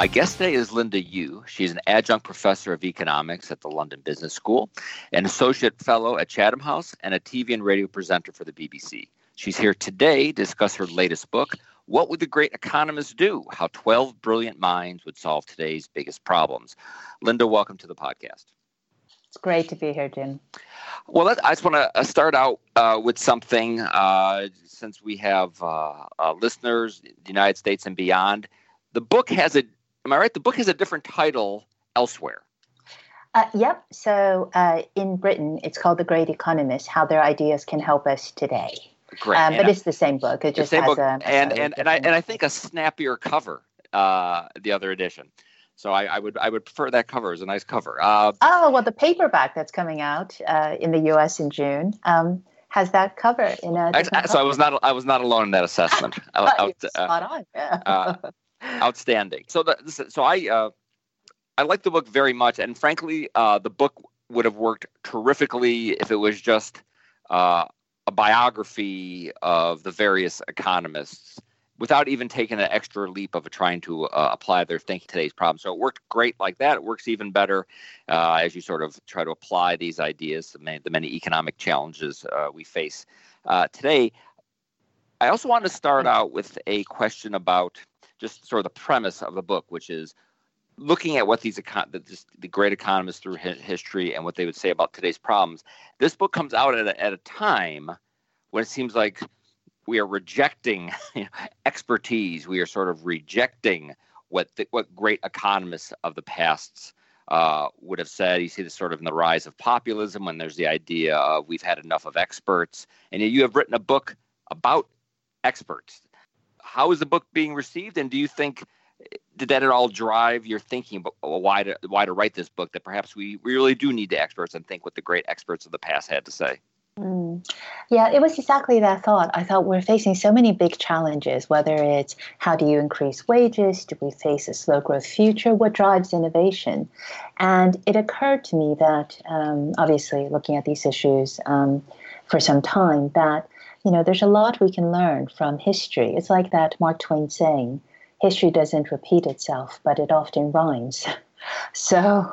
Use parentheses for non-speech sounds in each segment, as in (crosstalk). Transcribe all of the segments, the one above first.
My guest today is Linda Yueh. She's an adjunct professor of economics at the London Business School, an associate fellow at Chatham House, and a TV and radio presenter for the BBC. She's here today to discuss her latest book, What Would the Great Economists Do? How 12 Brilliant Minds Would Solve Today's Biggest Problems. Linda, welcome to the podcast. It's great to be here, Jim. Well, I just want to uh, start out uh, with something uh, since we have uh, uh, listeners, the United States and beyond. The book has a, am I right? The book has a different title elsewhere. Uh, yep. So in Britain, it's called The Great Economist How Their Ideas Can Help Us Today. Great. Um, but it's the same book. It just has book. a, and, and, and, I, and I think a snappier cover, the other edition. So I, I, would I would prefer that cover as a nice cover. Uh, oh well, the paperback that's coming out uh, in the U.S. in June um, has that cover in a. I, so I was not I was not alone in that assessment. (laughs) Out, uh, spot on. Yeah. (laughs) Uh, outstanding. So the, so I uh, I like the book very much, and frankly, uh, the book would have worked terrifically if it was just a biography of the various economists without even taking an extra leap of trying to uh, apply their thinking to today's problem. So it worked great like that. It works even better uh, as you sort of try to apply these ideas to many, the many economic challenges uh, we face uh, today. I also want to start out with a question about just sort of the premise of the book, which is looking at what these econ- the, the great economists through history and what they would say about today's problems. This book comes out at a, at a time when it seems like we are rejecting you (laughs) know, expertise. We are sort of rejecting what the, what great economists of the past uh, would have said. You see this sort of in the rise of populism when there's the idea of we've had enough of experts, and you have written a book about experts. How is the book being received, and do you think did that at all drive your thinking about why to why to write this book? That perhaps we, really do need the experts and think what the great experts of the past had to say. Mm. Yeah, it was exactly that thought. I thought we're facing so many big challenges, whether it's how do you increase wages? Do we face a slow growth future? What drives innovation? And it occurred to me that, um, obviously, looking at these issues um, for some time, that you know there's a lot we can learn from history. It's like that Mark Twain saying, "History doesn't repeat itself, but it often rhymes." (laughs) So,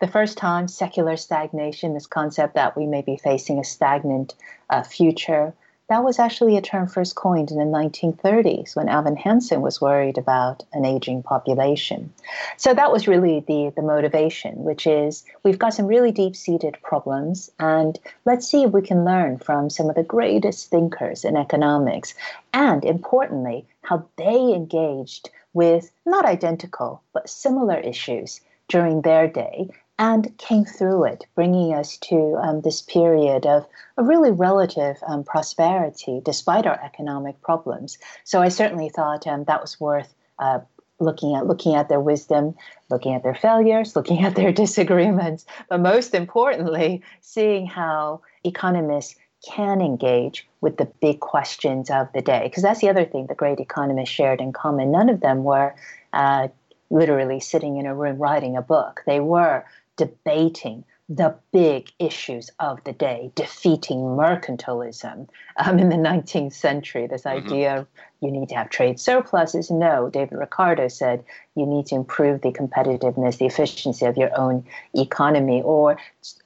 the first time secular stagnation, this concept that we may be facing a stagnant uh, future, that was actually a term first coined in the 1930s when Alvin Hansen was worried about an aging population. So that was really the, the motivation, which is we've got some really deep seated problems, and let's see if we can learn from some of the greatest thinkers in economics, and importantly, how they engaged with not identical but similar issues during their day and came through it, bringing us to um, this period of a really relative um, prosperity despite our economic problems. So I certainly thought um, that was worth uh, looking at, looking at their wisdom, looking at their failures, (laughs) looking at their disagreements, but most importantly, seeing how economists can engage with the big questions of the day. Because that's the other thing the great economists shared in common. None of them were uh, literally sitting in a room writing a book. They were debating the big issues of the day, defeating mercantilism um, in the 19th century. This mm-hmm. idea you need to have trade surpluses. No, David Ricardo said you need to improve the competitiveness, the efficiency of your own economy. Or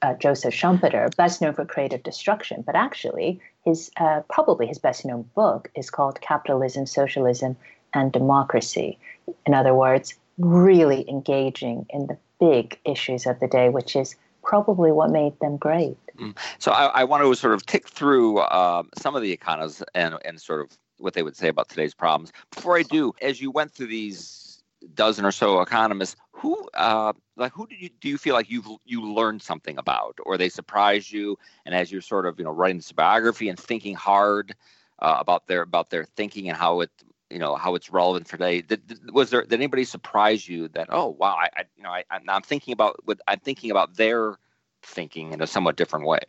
uh, Joseph Schumpeter, best known for creative destruction, but actually his uh, probably his best known book is called Capitalism, Socialism, and Democracy. In other words, really engaging in the big issues of the day, which is probably what made them great. Mm. So I, I, want to sort of tick through uh, some of the economists and, and sort of what they would say about today's problems. Before I do, as you went through these dozen or so economists, who uh, like who do you do you feel like you've you learned something about, or they surprised you? And as you're sort of you know writing this biography and thinking hard uh, about their about their thinking and how it you know how it's relevant for today. Did, did, was there did anybody surprise you that oh wow I, I you know I, I'm thinking about what I'm thinking about their thinking in a somewhat different way.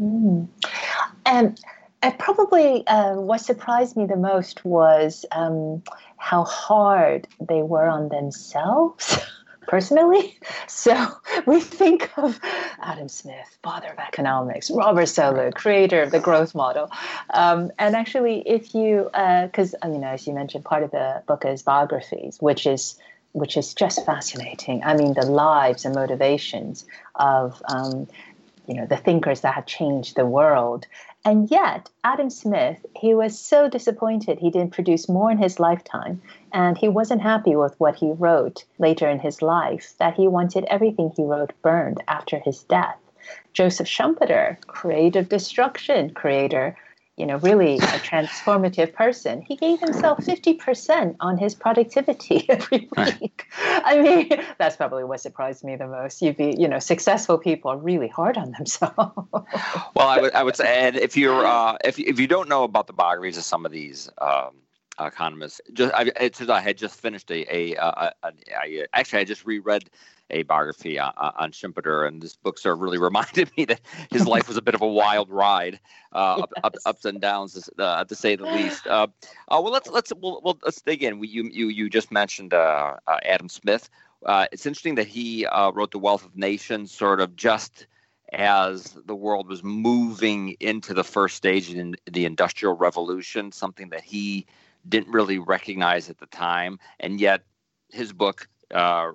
Mm. And uh, probably uh, what surprised me the most was um, how hard they were on themselves. (laughs) personally. (laughs) So (laughs) we think of Adam Smith, father of economics, Robert Solow, creator of the growth model. Um, and actually, if you, because, uh, you know, as you mentioned, part of the book is biographies, which is which is just fascinating. I mean, the lives and motivations of um, you know the thinkers that have changed the world. And yet, Adam Smith, he was so disappointed he didn't produce more in his lifetime, and he wasn't happy with what he wrote later in his life, that he wanted everything he wrote burned after his death. Joseph Schumpeter, creative destruction creator, you know, really a transformative person. He gave himself 50% on his productivity (laughs) every week. I mean, that's probably what surprised me the most. You'd be, you know, successful people are really hard on themselves. (laughs) well, I would, I would say, and if you're, uh, if, if you don't know about the biographies of some of these, um, economists. Just I, it's, I had just finished a, a, a, a, a actually I just reread a biography on, on Schumpeter, and this book sort of really (laughs) reminded me that his life was a bit of a wild ride, uh, yes. up, up, ups and downs, uh, to say the least. Uh, uh, well, let's let's well, well, let's dig in. We, you you you just mentioned uh, uh, Adam Smith. it's interesting that he wrote The Wealth of Nations, sort of just as the world was moving into the first stage in the Industrial Revolution, something that he didn't really recognize at the time, and yet his book uh,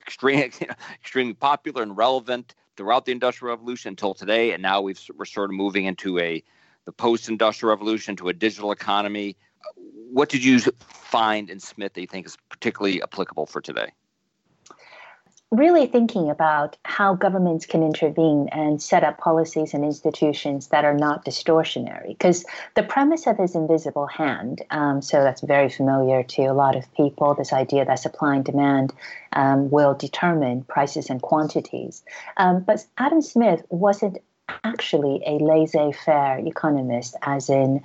extremely (laughs) extremely popular and relevant throughout the Industrial Revolution until today. And now we've we're sort of moving into a the post-industrial revolution to a digital economy. What did you find in Smith that you think is particularly applicable for today? Really thinking about how governments can intervene and set up policies and institutions that are not distortionary. Because the premise of his invisible hand, um, so that's very familiar to a lot of people, this idea that supply and demand um, will determine prices and quantities. Um, but Adam Smith wasn't actually a laissez faire economist, as in,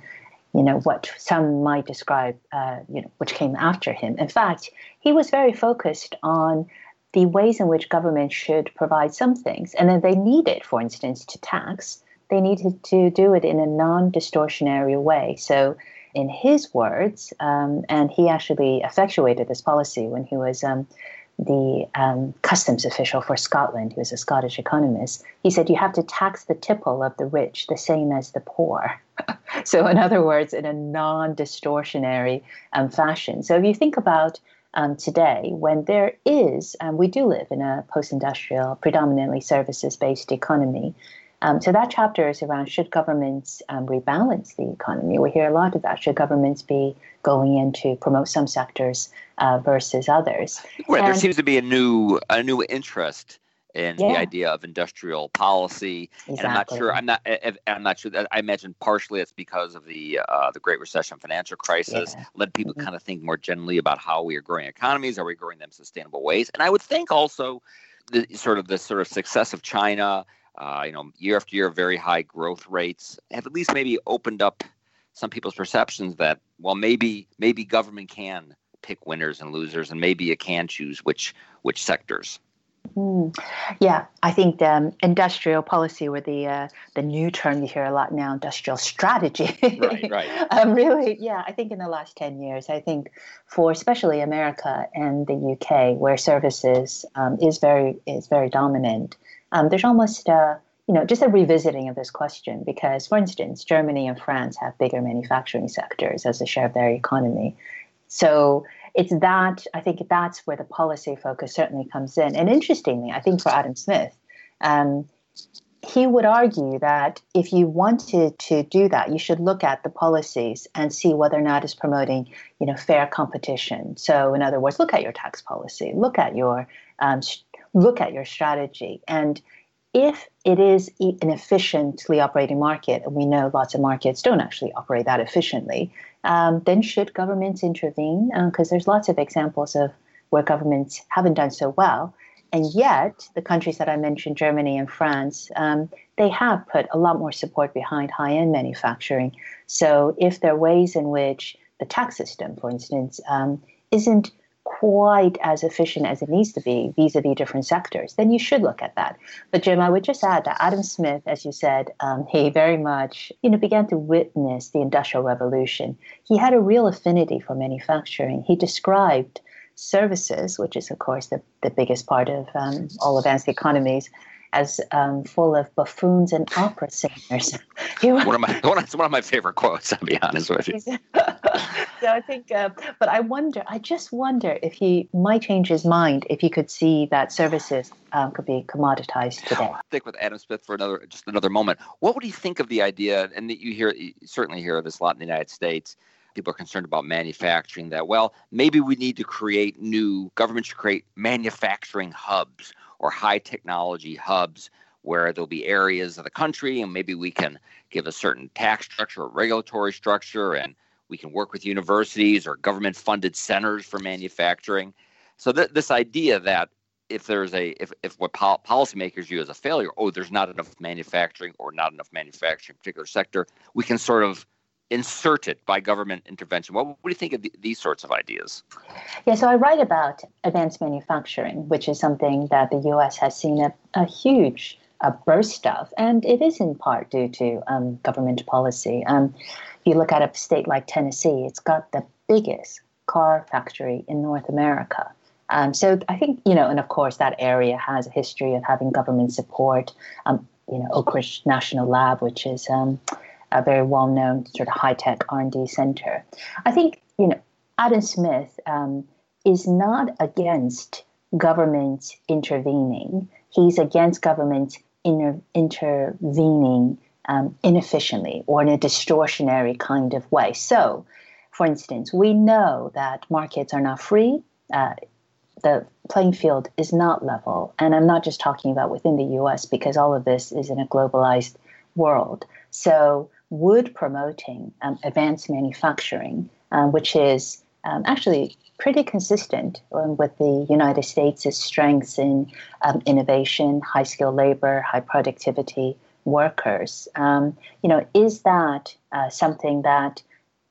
you know, what some might describe, uh, you know, which came after him. In fact, he was very focused on the ways in which government should provide some things. And then they need it, for instance, to tax. They needed to do it in a non distortionary way. So, in his words, um, and he actually effectuated this policy when he was um, the um, customs official for Scotland, he was a Scottish economist, he said, You have to tax the tipple of the rich the same as the poor. (laughs) so, in other words, in a non distortionary um, fashion. So, if you think about um, today when there is, um, we do live in a post industrial, predominantly services based economy. Um, so that chapter is around should governments um, rebalance the economy? We hear a lot of that. should governments be going in to promote some sectors uh, versus others. Right, and, there seems to be a new a new interest in yeah. the idea of industrial policy. Exactly. And I'm not sure. I'm not. I'm not sure. That, I imagine partially it's because of the uh, the Great Recession, financial crisis, yeah. led people mm-hmm. kind of think more generally about how we are growing economies. Are we growing them sustainable ways? And I would think also the sort of the sort of success of China. Uh, you know, year after year, very high growth rates have at least maybe opened up some people's perceptions that well, maybe maybe government can pick winners and losers, and maybe it can choose which which sectors. Mm. Yeah, I think um, industrial policy, or the uh, the new term you hear a lot now, industrial strategy. (laughs) right, (laughs) right. um, really, yeah. I think in the last ten years, I think for especially America and the UK, where services um, is very is very dominant, um, there's almost a you know just a revisiting of this question because, for instance, Germany and France have bigger manufacturing sectors as a share of their economy. So it's that I think that's where the policy focus certainly comes in. And interestingly, I think for Adam Smith, um, he would argue that if you wanted to do that, you should look at the policies and see whether or not it's promoting, you know, fair competition. So, in other words, look at your tax policy, look at your um, look at your strategy, and if it is an efficiently operating market, and we know lots of markets don't actually operate that efficiently, um, then should governments intervene? Because uh, there's lots of examples of where governments haven't done so well. And yet, the countries that I mentioned, Germany and France, um, they have put a lot more support behind high end manufacturing. So, if there are ways in which the tax system, for instance, um, isn't quite as efficient as it needs to be vis-a-vis different sectors, then you should look at that. But Jim, I would just add that Adam Smith, as you said, um, he very much you know began to witness the Industrial Revolution. He had a real affinity for manufacturing. He described services, which is of course the, the biggest part of um, all advanced economies, as um, full of buffoons and opera singers. (laughs) one of my one of, one of my favorite quotes. I'll be honest with you. (laughs) so I think, uh, but I wonder. I just wonder if he might change his mind if he could see that services um, could be commoditized today. Stick with Adam Smith for another just another moment. What would he think of the idea? And that you hear you certainly hear this a lot in the United States people are concerned about manufacturing that well maybe we need to create new government should create manufacturing hubs or high technology hubs where there'll be areas of the country and maybe we can give a certain tax structure or regulatory structure and we can work with universities or government funded centers for manufacturing. So th- this idea that if there's a if, if what pol- policymakers view as a failure oh there's not enough manufacturing or not enough manufacturing in particular sector we can sort of inserted by government intervention. What, what do you think of the, these sorts of ideas? Yeah, so I write about advanced manufacturing, which is something that the U.S. has seen a, a huge burst of, and it is in part due to um, government policy. Um, if you look at a state like Tennessee, it's got the biggest car factory in North America. Um, so I think you know, and of course, that area has a history of having government support. Um, you know, Oak Ridge National Lab, which is um, a very well-known sort of high-tech R&D center. I think you know Adam Smith um, is not against government intervening. He's against government inter- intervening um, inefficiently or in a distortionary kind of way. So, for instance, we know that markets are not free. Uh, the playing field is not level. And I'm not just talking about within the US because all of this is in a globalized world. So would promoting um, advanced manufacturing, um, which is um, actually pretty consistent um, with the United States' strengths in um, innovation, high skilled labor, high productivity workers. Um, you know, is that uh, something that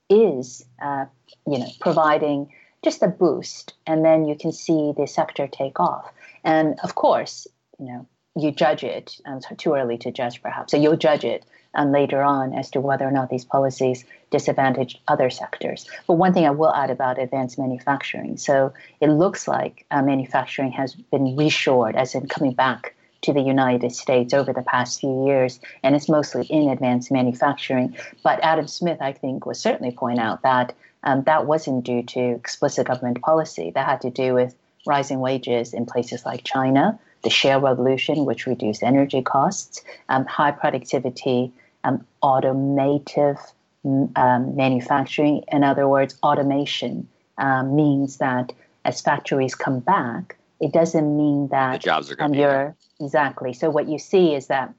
is, uh, you know, providing just a boost, and then you can see the sector take off. And of course, you know, you judge it. Um, too early to judge, perhaps. So you'll judge it um, later on as to whether or not these policies disadvantage other sectors. But one thing I will add about advanced manufacturing. So it looks like uh, manufacturing has been reshored, as in coming back to the United States over the past few years, and it's mostly in advanced manufacturing. But Adam Smith, I think, will certainly point out that um, that wasn't due to explicit government policy. That had to do with rising wages in places like China, the shale revolution, which reduced energy costs, um, high productivity, um, automative um, manufacturing. In other words, automation um, means that as factories come back, it doesn't mean that the jobs are going to um, be exactly. So what you see is that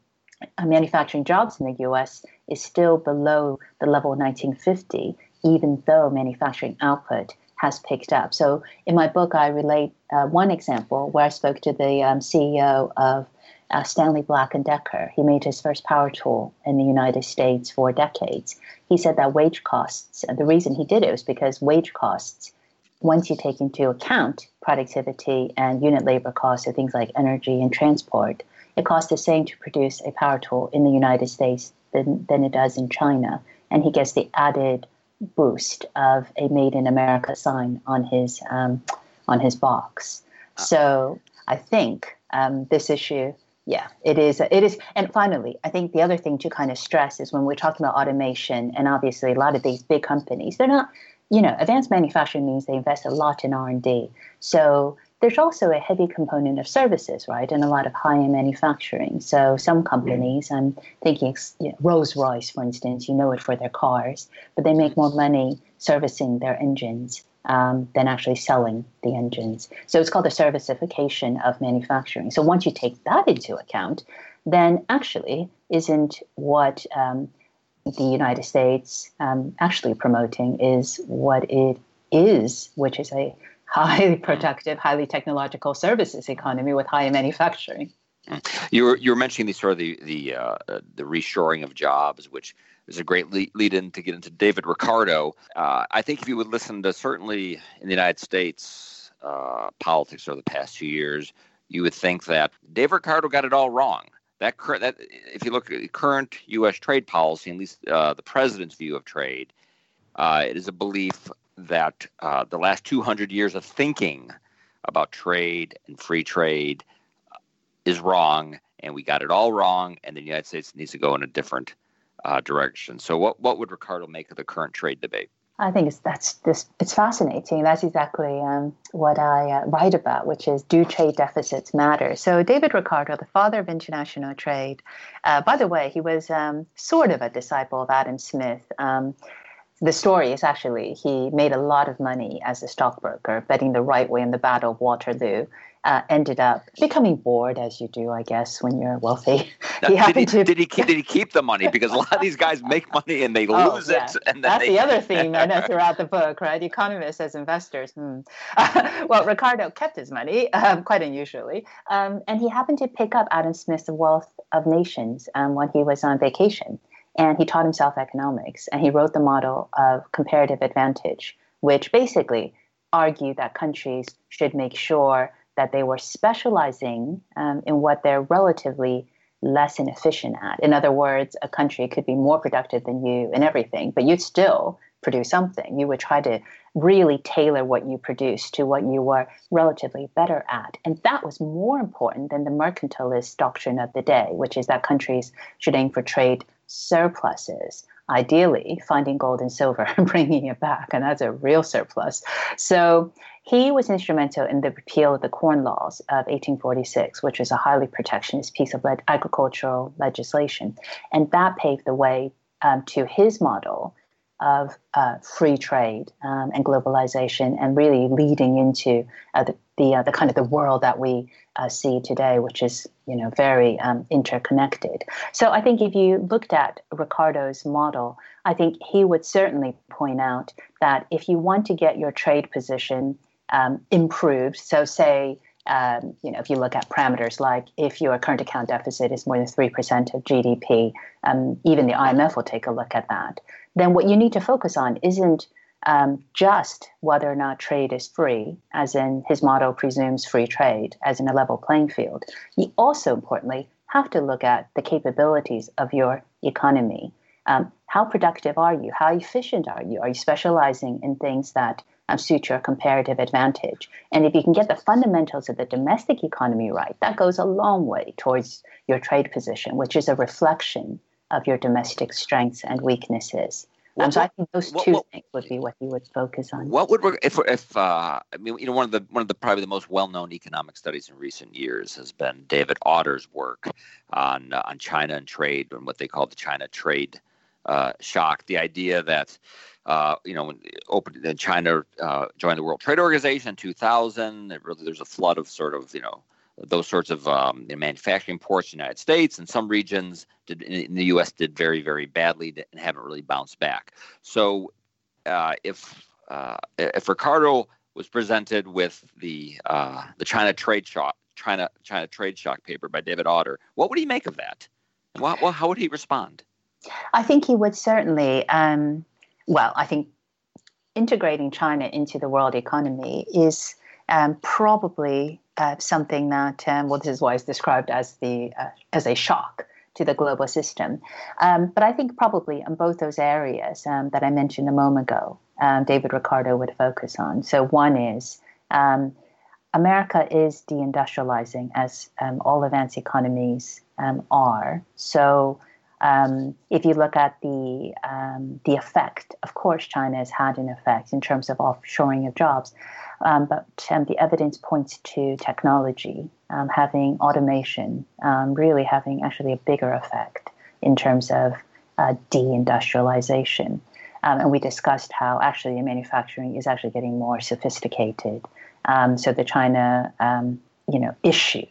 uh, manufacturing jobs in the U.S. is still below the level of 1950, even though manufacturing output has picked up. So in my book, I relate uh, one example where I spoke to the um, CEO of uh, Stanley Black and Decker. He made his first power tool in the United States for decades. He said that wage costs, the reason he did it was because wage costs, once you take into account productivity and unit labor costs of things like energy and transport, it costs the same to produce a power tool in the United States than, than it does in China. And he gets the added boost of a made in America sign on his um, on his box. Uh. So I think um, this issue, yeah, it is. It is. And finally, I think the other thing to kind of stress is when we're talking about automation, and obviously a lot of these big companies, they're not. You know, advanced manufacturing means they invest a lot in R and D. So there's also a heavy component of services, right, and a lot of high-end manufacturing. So some companies, I'm thinking you know, Rolls Royce, for instance, you know it for their cars, but they make more money servicing their engines um, than actually selling the engines. So it's called the servicification of manufacturing. So once you take that into account, then actually isn't what um, the United States um, actually promoting is what it is, which is a highly (laughs) productive, highly technological services economy with high manufacturing. You were you were mentioning the sort of the the uh, the reshoring of jobs, which is a great lead, lead in to get into David Ricardo. Uh, I think if you would listen to certainly in the United States uh, politics over the past few years, you would think that David Ricardo got it all wrong. That that if you look at current U.S. trade policy, at least uh, the president's view of trade, uh, it is a belief that uh, the last 200 years of thinking about trade and free trade uh, is wrong and we got it all wrong, and the United States needs to go in a different uh, direction. So, what what would Ricardo make of the current trade debate? I think it's that's this it's fascinating. That's exactly um, what I uh, write about, which is do trade deficits matter? So David Ricardo, the father of international trade, uh, by the way, he was um, sort of a disciple of Adam Smith. Um, the story is actually he made a lot of money as a stockbroker, betting the right way in the Battle of Waterloo uh, ended up becoming bored, as you do, I guess, when you're wealthy. (laughs) Now, he did, he, to... did, he keep, did he keep the money? Because a lot of these (laughs) guys make money and they oh, lose yeah. it. And That's they... the other theme I know throughout the (laughs) book, right? Economists as investors. Hmm. well, Ricardo kept his money, um, quite unusually. Um, and he happened to pick up Adam Smith's Wealth of Nations um, when he was on vacation. And he taught himself economics. And he wrote the model of comparative advantage, which basically argued that countries should make sure that they were specializing um, in what they're relatively less inefficient at. In other words, a country could be more productive than you in everything, but you'd still produce something. You would try to really tailor what you produce to what you were relatively better at. And that was more important than the mercantilist doctrine of the day, which is that countries should aim for trade surpluses ideally finding gold and silver (laughs) and bringing it back, and that's a real surplus. So he was instrumental in the repeal of the Corn Laws of 1846, which was a highly protectionist piece of agricultural legislation, and that paved the way um, to his model of uh, free trade um, and globalization, and really leading into uh, the the, uh, the kind of the world that we uh, see today, which is you know very um, interconnected. So I think if you looked at Ricardo's model, I think he would certainly point out that if you want to get your trade position um, improved, so say um, you know, if you look at parameters like if your current account deficit is more than 3% of GDP, um, even the IMF will take a look at that. Then what you need to focus on isn't um, just whether or not trade is free, as in his motto presumes free trade, as in a level playing field. You also, importantly, have to look at the capabilities of your economy. Um, how productive are you? How efficient are you? Are you specializing in things that um, suit your comparative advantage? And if you can get the fundamentals of the domestic economy right, that goes a long way towards your trade position, which is a reflection of your domestic strengths and weaknesses. Um, so I think those two what, things would be what you would focus on. What would if if uh, I mean you know one of the one of the probably the most well known economic studies in recent years has been David Autor's work on uh, on China and trade and what they call the China trade uh, shock. The idea that uh, you know, when open, China uh, joined the World Trade Organization in 2000, it really, there's a flood of sort of, you know, those sorts of um, manufacturing ports in the United States and some regions did, in the U.S. did very, very badly and haven't really bounced back. So uh, if uh, if Ricardo was presented with the uh, the China trade shock China China trade shock paper by David Autor, what would he make of that? What, what, how would he respond? I think he would certainly. Um, well, I think integrating China into the world economy is um, probably uh, something that um, well, this is why it's described as the uh, as a shock to the global system. Um, but I think probably on both those areas um, that I mentioned a moment ago, um, David Ricardo would focus on. So one is um, America is deindustrializing, as all advanced economies are. So um, if you look at the um, the effect, of course, China has had an effect in terms of offshoring of jobs, um, but um, the evidence points to technology um, having automation um, really having actually a bigger effect in terms of uh, deindustrialization. and we discussed how actually manufacturing is actually getting more sophisticated. so the China, you know, issue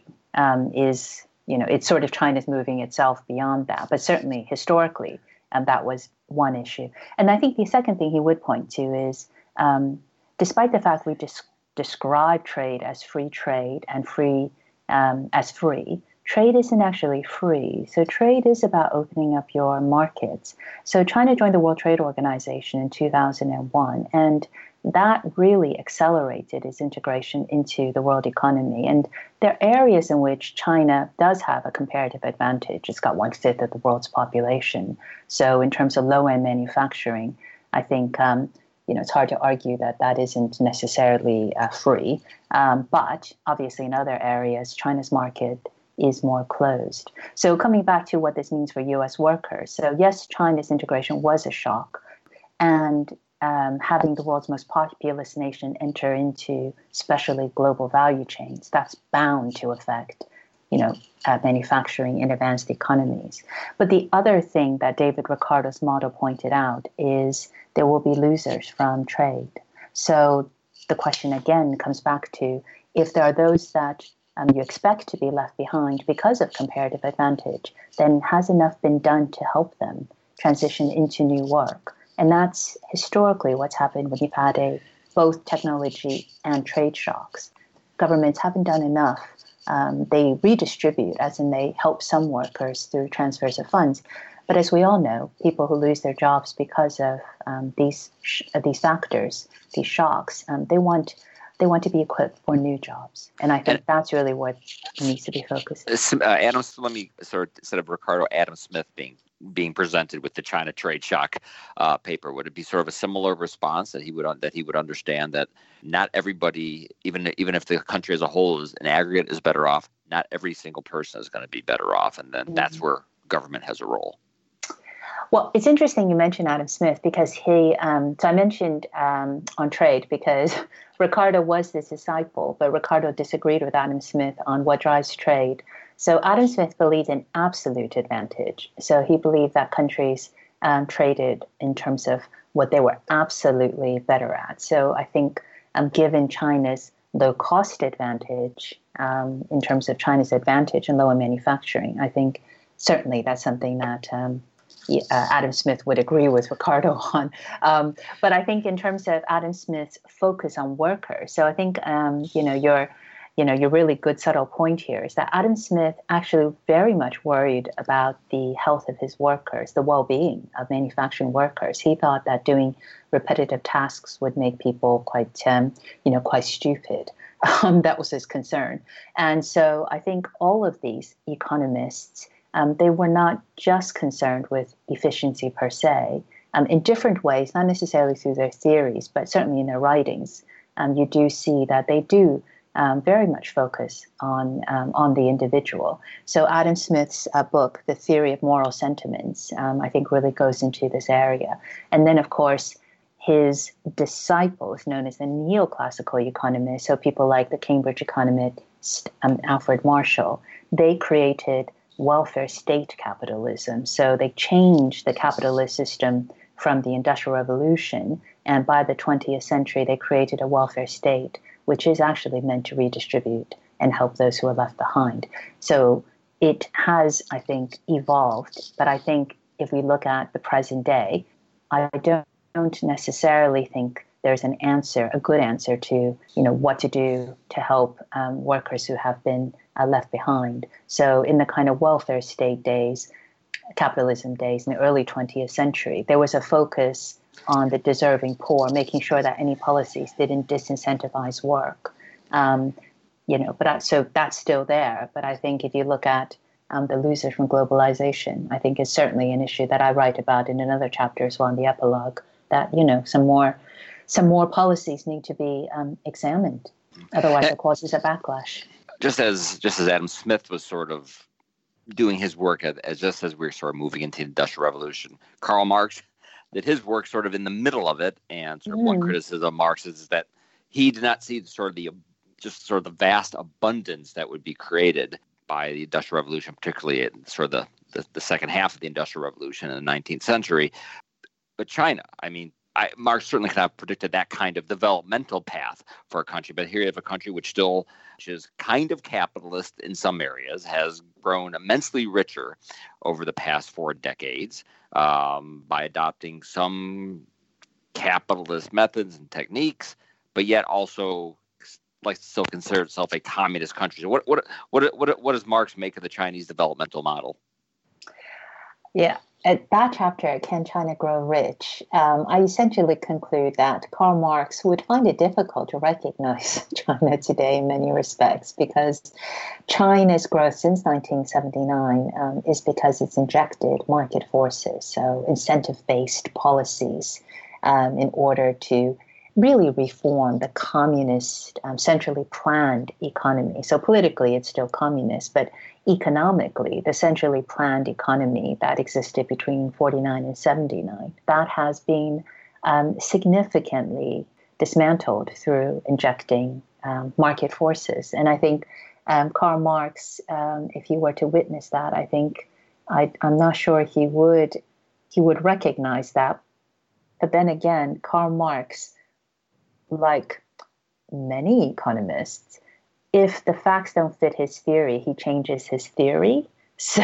is you know, it's sort of China's moving itself beyond that. But certainly historically, um, that was one issue. And I think the second thing he would point to is um, despite the fact we des- describe trade as free trade and free um, as free, trade isn't actually free. So trade is about opening up your markets. So China joined the World Trade Organization in 2001, and that really accelerated its integration into the world economy. And there are areas in which China does have a comparative advantage. It's got one fifth of the world's population. So, in terms of low end manufacturing, I think um, you know it's hard to argue that that isn't necessarily uh, free. Um, but obviously, in other areas, China's market is more closed. So, coming back to what this means for US workers. So, yes, China's integration was a shock. And um, having the world's most populous nation enter into especially global value chains, that's bound to affect you know, uh, manufacturing in advanced economies. But the other thing that David Ricardo's model pointed out is there will be losers from trade. So the question again comes back to if there are those that um, you expect to be left behind because of comparative advantage, then has enough been done to help them transition into new work? And that's historically what's happened when you've had a both technology and trade shocks. Governments haven't done enough um, they redistribute, as in they help some workers through transfers of funds. But as we all know, people who lose their jobs because of um, these sh- uh, these factors, these shocks, um, they want they want to be equipped for new jobs, and I think and, that's really what needs to be focused. Uh, Adam, let me sort of, instead of Ricardo, Adam Smith being being presented with the China trade shock uh, paper? Would it be sort of a similar response that he would that he would understand that not everybody, even even if the country as a whole is an aggregate is better off, not every single person is going to be better off, and then mm-hmm. that's where government has a role. Well, it's interesting you mentioned Adam Smith because he. Um, so I mentioned um, on trade because (laughs) Ricardo was his disciple, but Ricardo disagreed with Adam Smith on what drives trade. So Adam Smith believed in absolute advantage. So he believed that countries um, traded in terms of what they were absolutely better at. So I think, um, given China's low cost advantage, um, in terms of China's advantage in lower manufacturing, I think certainly that's something that um, uh, Adam Smith would agree with Ricardo (laughs) on. Um, but I think in terms of Adam Smith's focus on workers, so I think um, you know your you know, your really good subtle point here is that Adam Smith actually very much worried about the health of his workers, the well-being of manufacturing workers. He thought that doing repetitive tasks would make people quite, um, you know, quite stupid. (laughs) Um, that was his concern, and so I think all of these economists, um, they were not just concerned with efficiency per se. Um, in different ways, not necessarily through their theories, but certainly in their writings, um, you do see that they do um, very much focus on um, on the individual. So Adam Smith's uh, book, The Theory of Moral Sentiments, um, I think really goes into this area. And then, of course, his disciples, known as the neoclassical economists, so people like the Cambridge economist um, Alfred Marshall, they created welfare state capitalism. So they changed the capitalist system from the Industrial Revolution, and by the 20th century, they created a welfare state which is actually meant to redistribute and help those who are left behind. So it has, I think, evolved. But I think if we look at the present day, I don't necessarily think there's an answer, a good answer to you know what to do to help um, workers who have been uh, left behind. So in the kind of welfare state days, capitalism days in the early 20th century, there was a focus on the deserving poor, making sure that any policies didn't disincentivize work. Um, you know, but I, so that's still there. But I think if you look at um, the losers from globalization, I think is certainly an issue that I write about in another chapter as well in the epilogue. That you know, some more, some more policies need to be um, examined. Otherwise, it causes a backlash. Just as just as Adam Smith was sort of doing his work as, as just as we are sort of moving into the Industrial Revolution, Karl Marx that his work sort of in the middle of it, and sort of mm. one criticism of Marx is that he did not see sort of the just sort of the vast abundance that would be created by the Industrial Revolution, particularly in sort of the, the, the second half of the Industrial Revolution in the 19th century. But China, I mean, I, Marx certainly could have predicted that kind of developmental path for a country, but here you have a country which still which is kind of capitalist in some areas, has grown immensely richer over the past four decades um, by adopting some capitalist methods and techniques, but yet also likes to still consider itself a communist country. So what what what what what does Marx make of the Chinese developmental model? Yeah, at that chapter, Can China Grow Rich? Um, I essentially conclude that Karl Marx would find it difficult to recognize (laughs) China today in many respects because China's growth since 1979 um, is because it's injected market forces, so incentive based policies, um, in order to really reform the communist, um, centrally planned economy. So politically, it's still communist, but economically, the centrally planned economy that existed between 49 and 79, that has been um, significantly dismantled through injecting um, market forces. And I think um, Karl Marx, um, if you were to witness that, I think I, I'm not sure he would he would recognize that. But then again, Karl Marx, like many economists, if the facts don't fit his theory, he changes his theory. (laughs) So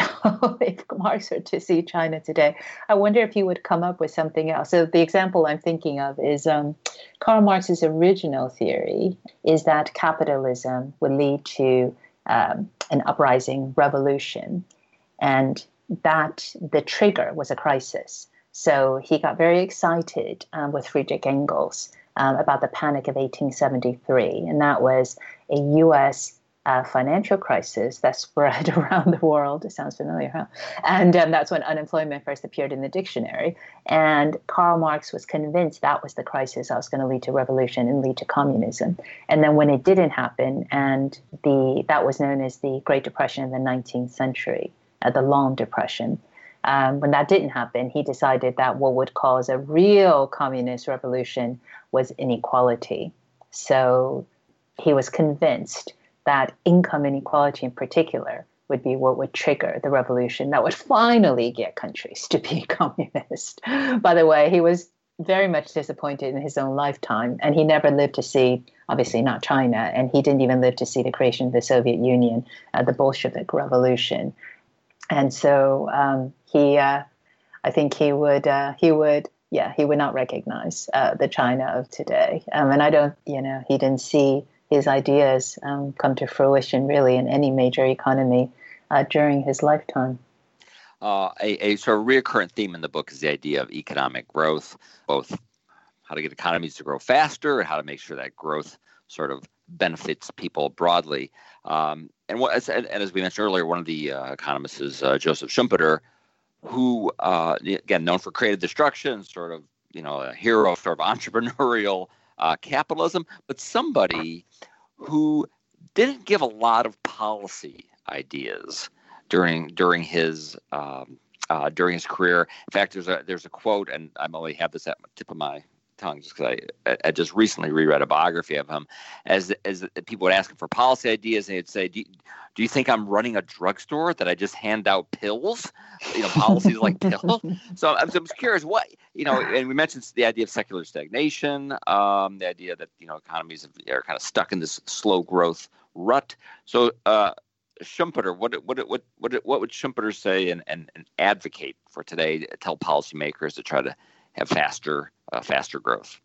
if Marx were to see China today, I wonder if he would come up with something else. So the example I'm thinking of is um, Karl Marx's original theory is that capitalism would lead to um, an uprising revolution, and that the trigger was a crisis. So he got very excited um, with Friedrich Engels um, about the Panic of 1873, and that was a U.S. Uh, financial crisis that (laughs) spread (laughs) around the world. It sounds familiar, huh? And um, that's when unemployment first appeared in the dictionary. And Karl Marx was convinced that was the crisis that was going to lead to revolution and lead to communism. And then when it didn't happen, and the that was known as the Great Depression of the 19th century, uh, the Long Depression. Um, when that didn't happen, he decided that what would cause a real communist revolution was inequality. So he was convinced that income inequality in particular would be what would trigger the revolution that would finally get countries to be (laughs) communist. By the way, he was very much disappointed in his own lifetime, and he never lived to see, obviously not China, and he didn't even live to see the creation of the Soviet Union, uh, the Bolshevik Revolution and so um, he, uh, I think he would, uh, he would, yeah, he would not recognize uh, the China of today. Um, and I don't, you know, he didn't see his ideas um, come to fruition really in any major economy uh, during his lifetime. Uh, a, a sort of recurrent theme in the book is the idea of economic growth, both how to get economies to grow faster and how to make sure that growth sort of benefits people broadly. Um, and, what, and, as we mentioned earlier, one of the uh, economists is uh, Joseph Schumpeter, who uh, again known for creative destruction, sort of you know a hero (laughs) sort of entrepreneurial uh, capitalism, but somebody who didn't give a lot of policy ideas during during his um, uh, during his career. In fact, there's a there's a quote, and I only have this at the tip of my tongue just because I, I just recently reread a biography of him. As as people would ask him for policy ideas, and he'd say, do you, "Do you think I'm running a drugstore that I just hand out pills? You know, policies like pills." (laughs) So I'm, so I'm curious, what you know, and we mentioned the idea of secular stagnation, um, the idea that you know economies are kind of stuck in this slow growth rut. So. Uh, Schumpeter, what what what what what would Schumpeter say and, and, and advocate for today? Tell policymakers to try to have faster uh, faster growth.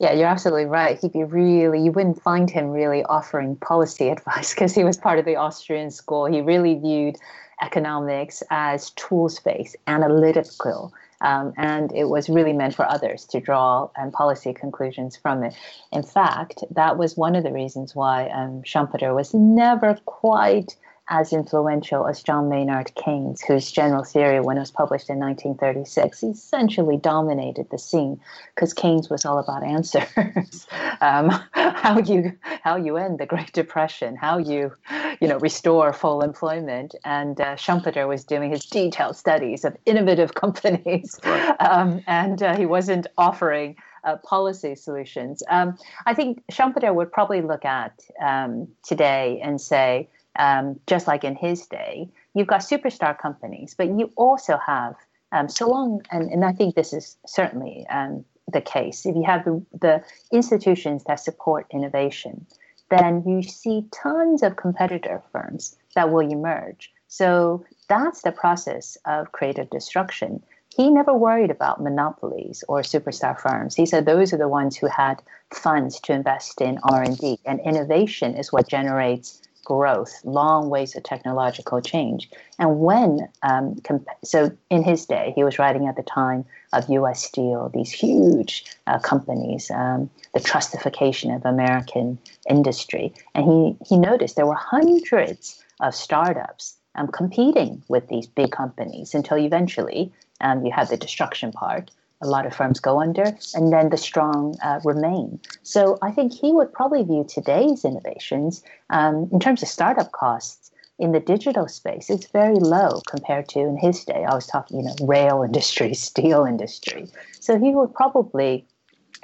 Yeah, you're absolutely right. He'd be really, you wouldn't find him really offering policy (laughs) advice because he was part of the Austrian school. He really viewed economics as tool space, analytical, um, and it was really meant for others to draw um, policy conclusions from it. In fact, that was one of the reasons why um, Schumpeter was never quite as influential as John Maynard Keynes, whose general theory, when it was published in 1936, essentially dominated the scene because Keynes was all about answers, (laughs) um, (laughs) how you how you end the Great Depression, how you you know restore full employment, and uh, Schumpeter was doing his detailed studies of innovative (laughs) companies, um, and uh, he wasn't offering. Uh, policy solutions. Um, I think Schumpeter would probably look at um, today and say, um, just like in his day, you've got superstar companies, but you also have um, so long, and, and I think this is certainly um, the case. If you have the, the institutions that support innovation, then you see tons of competitor firms that will emerge. So that's the process of creative destruction. He never worried about monopolies or superstar firms. He said those are the ones who had funds to invest in R&D, and innovation is what generates growth, long ways of technological change. And when, um, comp- so in his day, he was writing at the time of U.S. Steel, these huge uh, companies, um, the trustification of American industry, and he he noticed there were hundreds of startups um, competing with these big companies until eventually um, you had the destruction part. A lot of firms go under, and then the strong uh, remain. So I think he would probably view today's innovations um, in terms of startup costs in the digital space. It's very low compared to in his day. I was talking, you know, rail industry, (laughs) steel industry. So he would probably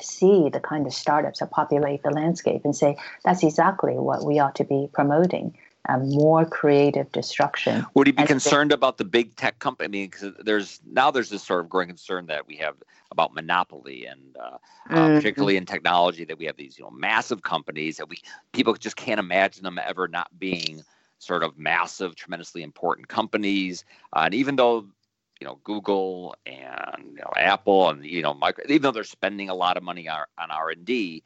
see the kind of startups that populate the landscape and say that's exactly what we ought to be promoting um, more creative destruction. Would he be concerned about the big tech company? I mean, because there's now there's this sort of growing concern that we have about monopoly, and uh, mm-hmm. uh, particularly in technology, that we have these you know massive companies that we people just can't imagine them ever not being sort of massive, tremendously important companies. Uh, and even though you know Google and you know, Apple and you know Micro, even though they're spending a lot of money on, on R and D,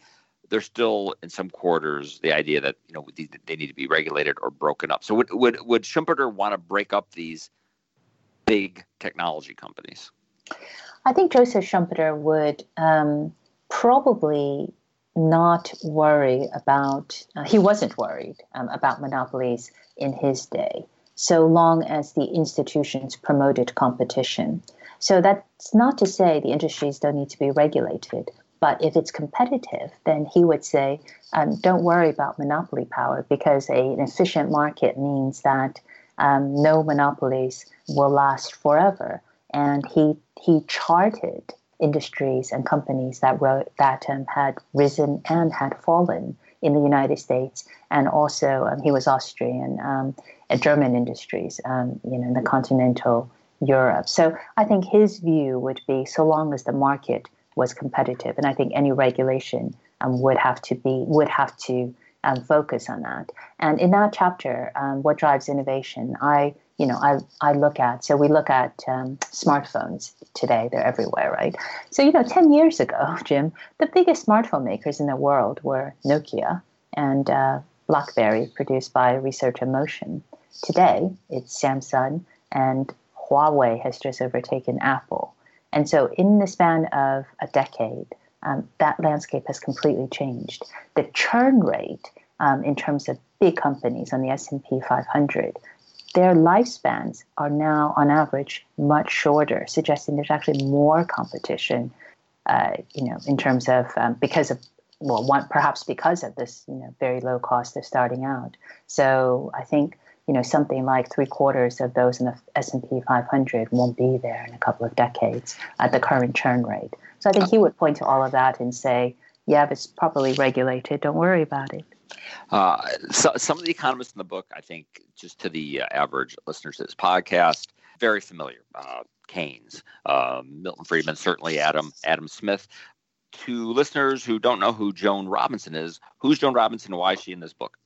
there's still in some quarters the idea that you know they need to be regulated or broken up. So would would would Schumpeter want to break up these big technology companies? I think Joseph Schumpeter would um, probably not worry about. Uh, he wasn't worried um, about monopolies in his day, so long as the institutions promoted competition. So that's not to say the industries don't need to be regulated, but if it's competitive, then he would say, um, don't worry about monopoly power because a, an efficient market means that um, no monopolies will last forever. And he, he charted industries and companies that, wrote, that um, had risen and had fallen in the United States. And also, um, he was Austrian um, German industries, um, you know, in the continental Europe. So I think his view would be so long as the market was competitive. And I think any regulation um, would have to be would have to um, focus on that. And in that chapter, um, what drives innovation, I you know I I look at so we look at um, smartphones today. They're everywhere, right? So you know, ten years ago, (laughs) Jim, the biggest smartphone makers in the world were Nokia and uh, BlackBerry, produced by Research Motion. Today, it's Samsung and Huawei has just overtaken Apple. And so, in the span of a decade, um, that landscape has completely changed. The churn rate um, in terms of big companies on the S&P 500, their lifespans are now, on average, much shorter, suggesting there's actually more competition. Uh, you know, in terms of um, because of well, one perhaps because of this, you know, very low cost of starting out. So I think you know something like three quarters of those in the S&P 500 won't be there in a couple of decades at the current churn rate. So I think he would point to all of that and say, yeah, it's properly regulated, don't worry about it. Uh, so, some of the economists in the book, I think, just to the uh, average listeners to this podcast, very familiar. Uh, Keynes, uh, Milton Friedman, certainly Adam Adam Smith. To listeners who don't know who Joan Robinson is, who's Joan Robinson and why is she in this book?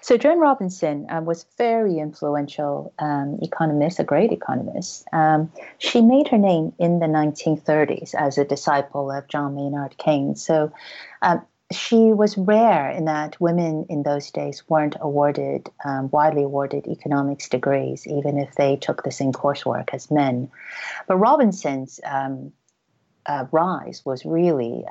So Joan Robinson um, was very influential um, economist, a great economist. Um, she made her name in the 1930s as a disciple of John Maynard Keynes. So um, she was rare in that women in those days weren't awarded um, widely awarded economics degrees, even if they took the same coursework as men. But Robinson's um, uh, rise was really,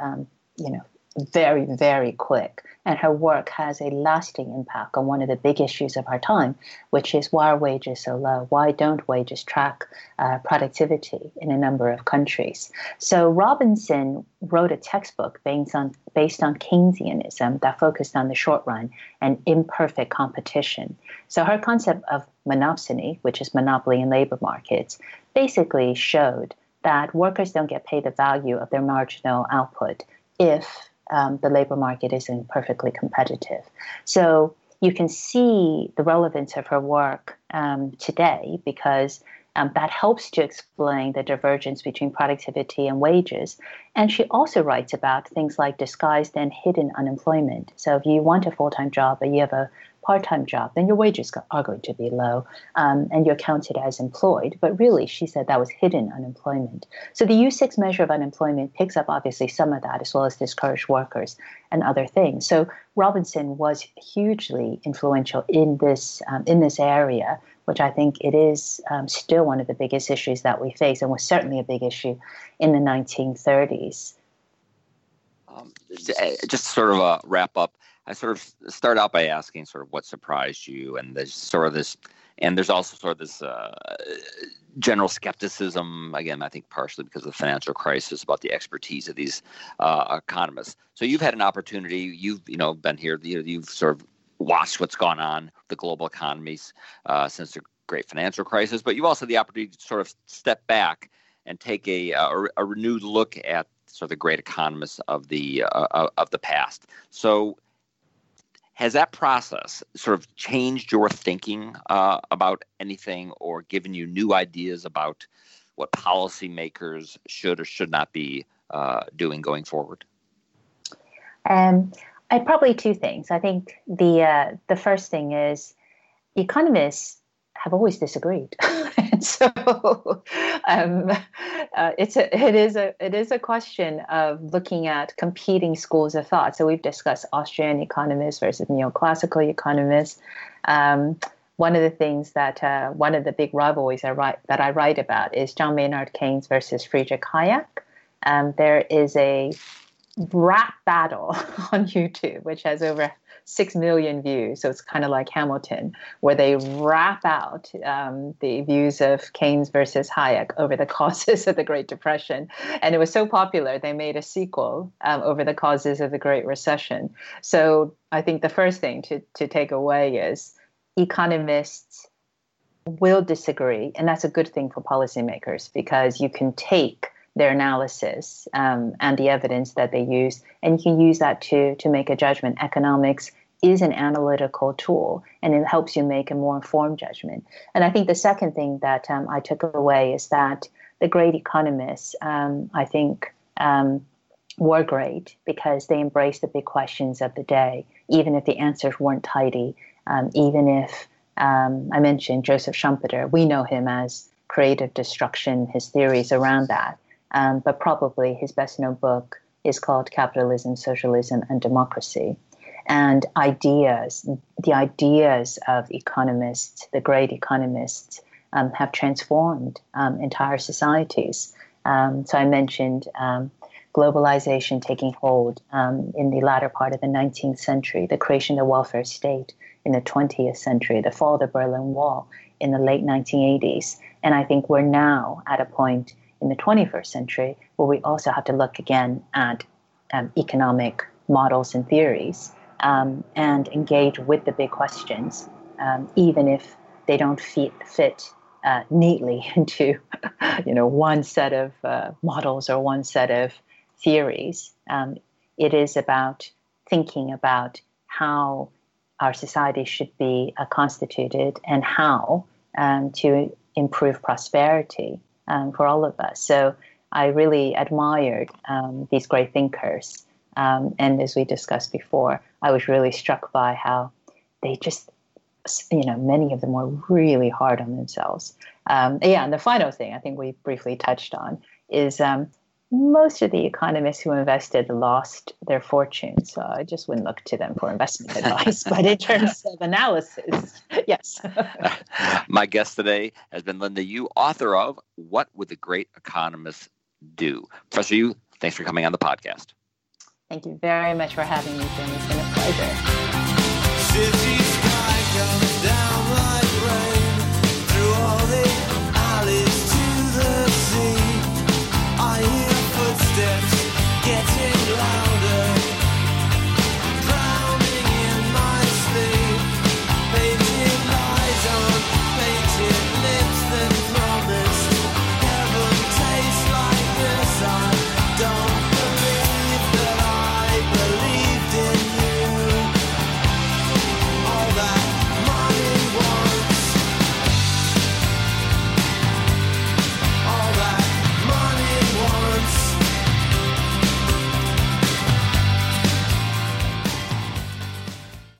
you know, very, very quick. And her work has a lasting impact on one of the big issues of our time, which is why are wages so low? Why don't wages track uh, productivity in a number of countries? So Robinson wrote a textbook based on, based on Keynesianism that focused on the short run and imperfect competition. So her concept of monopsony, which is monopoly in labor markets, basically showed that workers don't get paid the value of their marginal output if um, the labor market isn't perfectly competitive. So you can see the relevance of her work um, today because um, that helps to explain the divergence between productivity and wages. And she also writes about things like disguised and hidden unemployment. So if you want a full time job, but you have a part-time job, then your wages are going to be low, um, and you're counted as employed. But really, she said that was hidden unemployment. So the U6 measure of unemployment picks up obviously some of that, as well as discouraged workers and other things. So Robinson was hugely influential in this um, in this area, which I think it is um, still one of the biggest issues that we face, and was certainly a big issue in the 1930s. Um, just sort of a wrap up I sort of start out by asking sort of what surprised you and there's sort of this and there's also sort of this uh, general skepticism. Again, I think partially because of the financial crisis about the expertise of these uh, economists. So you've had an opportunity. You've you know been here. You've sort of watched what's gone on the global economies uh, since the great financial crisis, but you've also had the opportunity to sort of step back and take a, a, a renewed look at sort of the great economists of the uh, of the past. So has that process sort of changed your thinking uh, about anything or given you new ideas about what policymakers should or should not be uh, doing going forward? Um, I probably two things. I think the uh, the first thing is economists have always disagreed. (laughs) and (laughs) so um, uh, it's a, it is a it is a question of looking at competing schools of thought. So we've discussed Austrian economists versus neoclassical economists. Um, one of the things that uh, one of the big rivalries I write that I write about is John Maynard Keynes versus Friedrich Hayek. Um, there is a rap battle (laughs) on YouTube, which has over six million views. So it's kind of like Hamilton, where they rap out um, the views of Keynes versus Hayek over the (laughs) causes of the Great Depression. And it was so popular, they made a sequel um, over the causes of the Great Recession. So I think the first thing to, to take away is economists will disagree. And that's a good thing for policymakers because you can take their analysis um, and the evidence that they use, and you can use that to to make a judgment. Economics is an analytical tool, and it helps you make a more informed judgment. And I think the second thing that um, I took away is that the great economists, um, I think. Um, were great because they embraced the big questions of the day, even if the answers weren't tidy, um, even if um, I mentioned Joseph Schumpeter. We know him as creative destruction, his theories around that. Um, but probably his best known book is called Capitalism, Socialism, and Democracy. And ideas, the ideas of economists, the great economists, um, have transformed um, entire societies. Um, so I mentioned um, globalization taking hold um, in the latter part of the 19th century, the creation of the welfare state in the 20th century, the fall of the Berlin Wall in the late 1980s. And I think we're now at a point in the 21st century, where we also have to look again at um, economic models and theories um, and engage with the big questions, um, even if they don't fit, fit uh, neatly (laughs) into you know one set of uh, models or one set of theories. Um, it is about thinking about how our society should be uh, constituted and how um, to improve prosperity um, for all of us. So I really admired um, these great thinkers. Um, and as we discussed before, I was really struck by how they just, you know, many of them were really hard on themselves. Um, yeah, and the final thing I think we briefly touched on is um, most of the economists who invested lost their fortunes. So I just wouldn't look to them for investment (laughs) advice. but in terms of analysis, yes. (laughs) My guest today has been Linda Yueh, author of What Would the Great Economists Do? Professor Yueh, thanks for coming on the podcast. Thank you very much for having me, Jim. It's been a pleasure.